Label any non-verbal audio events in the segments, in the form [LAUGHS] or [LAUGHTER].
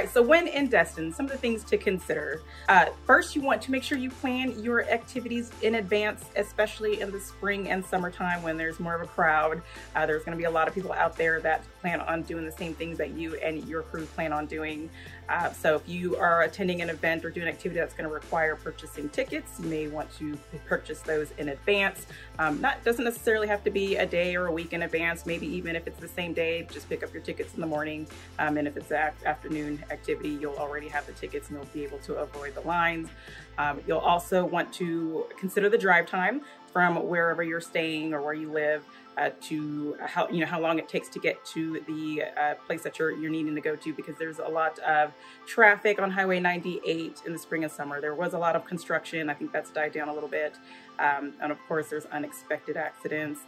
Right, so when in Destin, some of the things to consider. Uh, first, you want to make sure you plan your activities in advance, especially in the spring and summertime when there's more of a crowd. Uh, there's going to be a lot of people out there that plan on doing the same things that you and your crew plan on doing. Uh, so if you are attending an event or doing an activity that's going to require purchasing tickets, you may want to purchase those in advance. Um, not doesn't necessarily have to be a day or a week in advance. Maybe even if it's the same day, just pick up your tickets in the morning. Um, and if it's an afternoon activity, you'll already have the tickets and you'll be able to avoid the lines. Um, you'll also want to consider the drive time from wherever you're staying or where you live uh, to how you know how long it takes to get to the uh, place that you're you're needing to go to because there's a lot of traffic on Highway 98 in the spring and summer. There was a lot of construction. I think that's died down a little bit, um, and of course there's unexpected accidents.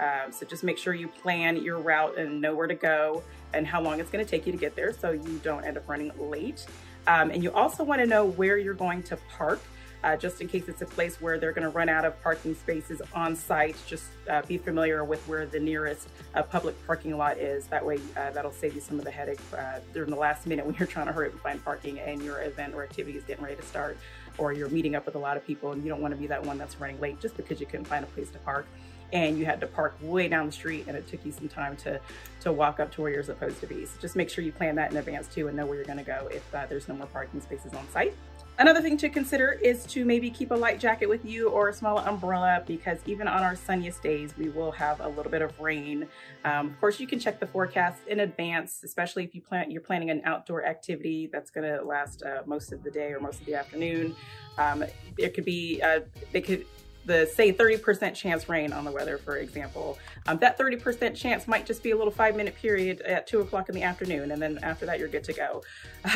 Um, so just make sure you plan your route and know where to go and how long it's going to take you to get there so you don't end up running late. Um, and you also want to know where you're going to park uh, just in case it's a place where they're going to run out of parking spaces on site. Just uh, be familiar with where the nearest uh, public parking lot is. That way, uh, that'll save you some of the headache uh, during the last minute when [LAUGHS] you're trying to hurry up and find parking and your event or activity is getting ready to start, or you're meeting up with a lot of people and you don't want to be that one that's running late just because you couldn't find a place to park and you had to park way down the street and it took you some time to to walk up to where you're supposed to be so just make sure you plan that in advance too and know where you're to go if uh, there's no more parking spaces on site Another thing to consider is to maybe keep a light jacket with you or a small umbrella because even on our sunniest days, we will have a little bit of rain. Um, of course, you can check the forecast in advance, especially if you plan you're planning an outdoor activity that's going to last uh, most of the day or most of the afternoon. Um, it could be uh, they could the say 30% chance rain on the weather, for example, um, that 30% chance might just be a little five minute period at two o'clock in the afternoon. And then after that, you're good to go.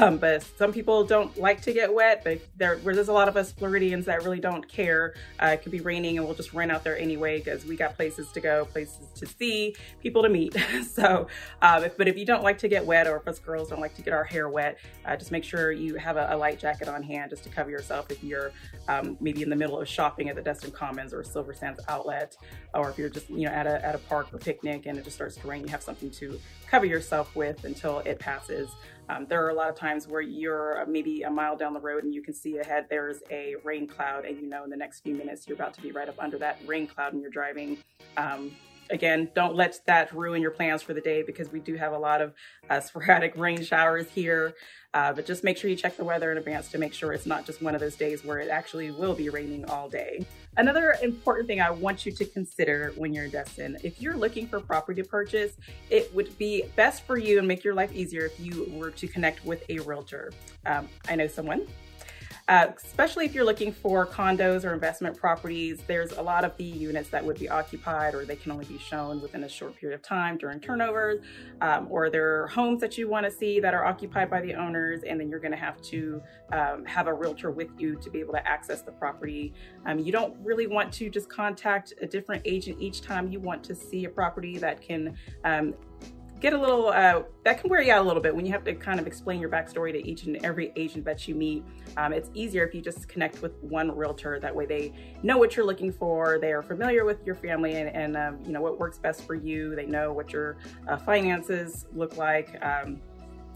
Um, but some people don't like to get wet, but there, there's a lot of us Floridians that really don't care. Uh, it could be raining and we'll just run out there anyway, because we got places to go, places to see, people to meet. [LAUGHS] so, um, if, but if you don't like to get wet or if us girls don't like to get our hair wet, uh, just make sure you have a, a, light jacket on hand just to cover yourself if you're um, maybe in the middle of shopping at the Destin Commons or Silver Sands outlet, or if you're just, you know, at a, at a park or picnic and it just starts to rain, you have something to cover yourself with until it passes. Um, there are a lot of times where you're maybe a mile down the road and you can see ahead there's a rain cloud, and you know in the next few minutes you're about to be right up under that rain cloud and you're driving. Um, again, don't let that ruin your plans for the day because we do have a lot of uh, sporadic [LAUGHS] rain showers here. Uh, but just make sure you check the weather in advance to make sure it's not just one of those days where it actually will be raining all day. Another important thing I want you to consider when you're in Destin, if you're looking for property to purchase, it would be best for you and make your life easier if you were to connect with a realtor. Um, I know someone uh, especially if you're looking for condos or investment properties, there's a lot of the units that would be occupied or they can only be shown within a short period of time during turnovers, um, or there are homes that you want to see that are occupied by the owners, and then you're going to have to um, have a realtor with you to be able to access the property. Um, you don't really want to just contact a different agent each time you want to see a property that can um, get a little, uh, that can wear you out a little bit when you have to kind of explain your backstory to each and every agent that you meet. Um, it's easier if you just connect with one realtor. That way they know what you're looking for. They are familiar with your family and, and um, you know, what works best for you. They know what your uh, finances look like. Um,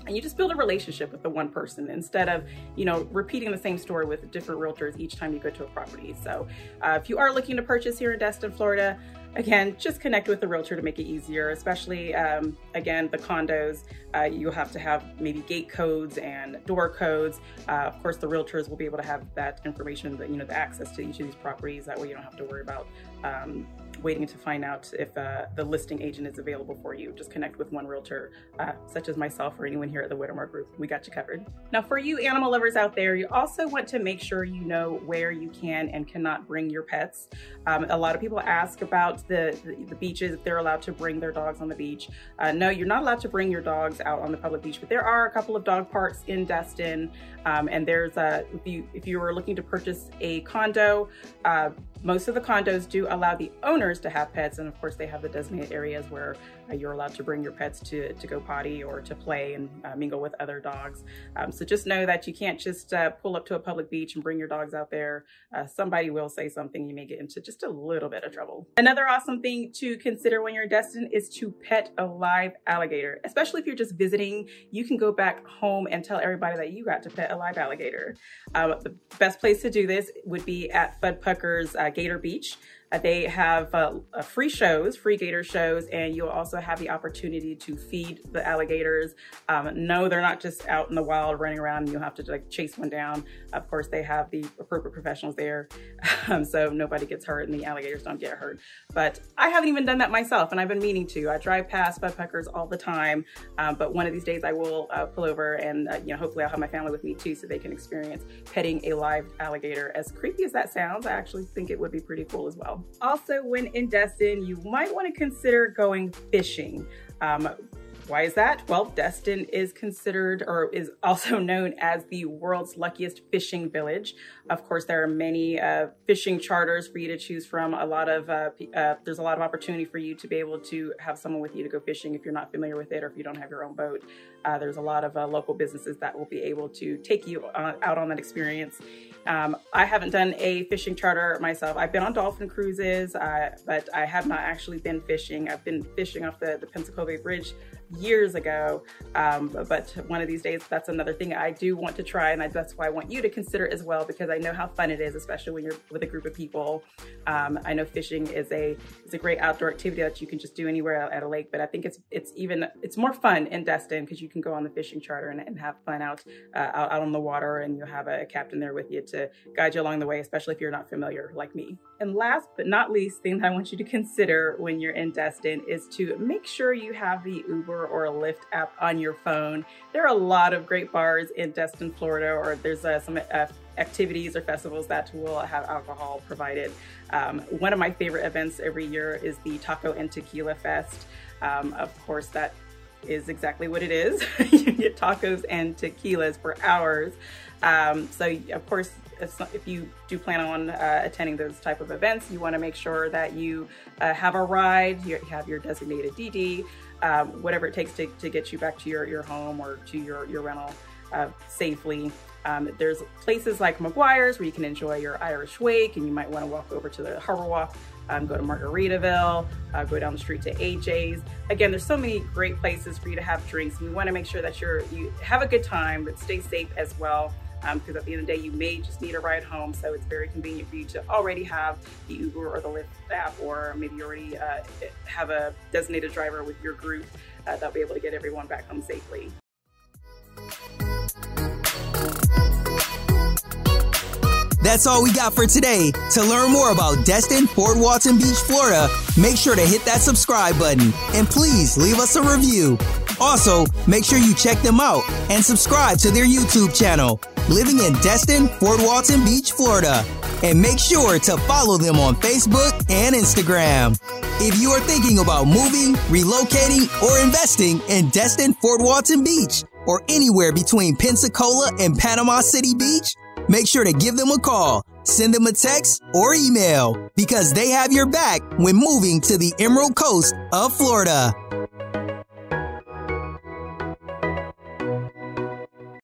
and you just build a relationship with the one person instead of you know repeating the same story with different realtors each time you go to a property so uh, if you are looking to purchase here in destin florida again, just connect with the realtor to make it easier, especially, um, again, the condos. Uh, you'll have to have maybe gate codes and door codes. Uh, of course, the realtors will be able to have that information, that, you know, the access to each of these properties. That way you don't have to worry about um, waiting to find out if uh, the listing agent is available for you, just connect with one realtor, uh, such as myself or anyone here at the Whittemore Group. We got you covered. Now, for you animal lovers out there, you also want to make sure you know where you can and cannot bring your pets. Um, a lot of people ask about the, the, the, beaches, if they're allowed to bring their dogs on the beach. Uh, no, you're not allowed to bring your dogs out on the public beach, but there are a couple of dog parks in Destin. Um, and there's a, if you, if you were looking to purchase a condo, uh, most of the condos do allow the owners to have pets, and of course, they have the designated areas where uh, you're allowed to bring your pets to, to go potty or to play and uh, mingle with other dogs. Um, so just know that you can't just uh, pull up to a public beach and bring your dogs out there. Uh, somebody will say something, you may get into just a little bit of trouble. Another awesome thing to consider when you're in Destin is to pet a live alligator, especially if you're just visiting. You can go back home and tell everybody that you got to pet a live alligator. Uh, the best place to do this would be at Fudpucker's uh, Gator Beach. Uh, they have uh, uh, free shows, free gator shows, and you'll also have the opportunity to feed the alligators. Um, no, they're not just out in the wild running around and you'll have to like chase one down. Of course, they have the appropriate professionals there, [LAUGHS] um, so nobody gets hurt and the alligators don't get hurt. But I haven't even done that myself, and I've been meaning to. I drive past Fudpucker's all the time, um, but one of these days I will uh, pull over and uh, you know hopefully I'll have my family with me too, so they can experience petting a live alligator. As creepy as that sounds, I actually think it would be pretty cool as well. Also, when in Destin, you might want to consider going fishing. Um, why is that? Well, Destin is considered or is also [LAUGHS] known as the world's luckiest fishing village. Of course, there are many uh, fishing charters for you to choose from. A lot of uh, uh, there's a lot of opportunity for you to be able to have someone with you to go fishing if you're not familiar with it or if you don't have your own boat. Uh, there's a lot of uh, local businesses that will be able to take you uh, out on that experience. Um, I haven't done a fishing charter myself. I've been on dolphin cruises, but I have not actually been fishing. I've been fishing off the, the Pensacola Bridge years ago. Um, but one of these days, that's another thing I do want to try. And that's why I want you to consider as well, because I know how fun it is, especially when you're with a group of people. Um, I know fishing is a, is a great outdoor activity that you can just do anywhere at a lake, but I think it's, it's even, it's more fun in Destin because you can go on the fishing charter and, and have fun out, uh, out, out on the water and you have a captain there with you to guide you along the way, especially if you're not familiar like me. And last but not least thing that I want you to consider when you're in Destin is to make sure you have the Uber or a Lyft app on your phone. There are a lot of great bars in Destin, Florida, or there's uh, some uh, activities or festivals that will have alcohol provided. Um, one of my favorite events every year is the Taco and Tequila Fest. Um, of course, that is exactly what it is. [LAUGHS] you get tacos and tequilas for hours. Um, so, of course, if you do plan on uh, attending those type of events, you want to make sure that you uh, have a ride, you have your designated DD, um, whatever it takes to, to get you back to your, your home or to your, your rental uh, safely. Um, there's places like McGuire's where you can enjoy your Irish wake and you might want to walk over to the Harbor Walk, um, go to Margaritaville, uh, go down the street to AJ's. Again, there's so many great places for you to have drinks and you want to make sure that you're, you have a good time, but stay safe as well because um, at the end of the day, you may just need a ride home. So it's very convenient for you to already have the Uber or the Lyft app, or maybe you already uh, have a designated driver with your group uh, that'll be able to get everyone back home safely. That's all we got for today. To learn more about Destin, Fort Walton Beach, Florida, make sure to hit that subscribe button and please leave us a review. Also, make sure you check them out and subscribe to their YouTube channel, Living in Destin, Fort Walton Beach, Florida. And make sure to follow them on Facebook and Instagram. If you are thinking about moving, relocating, or investing in Destin, Fort Walton Beach, or anywhere between Pensacola and Panama City Beach, make sure to give them a call, send them a text, or email because they have your back when moving to the Emerald Coast of Florida.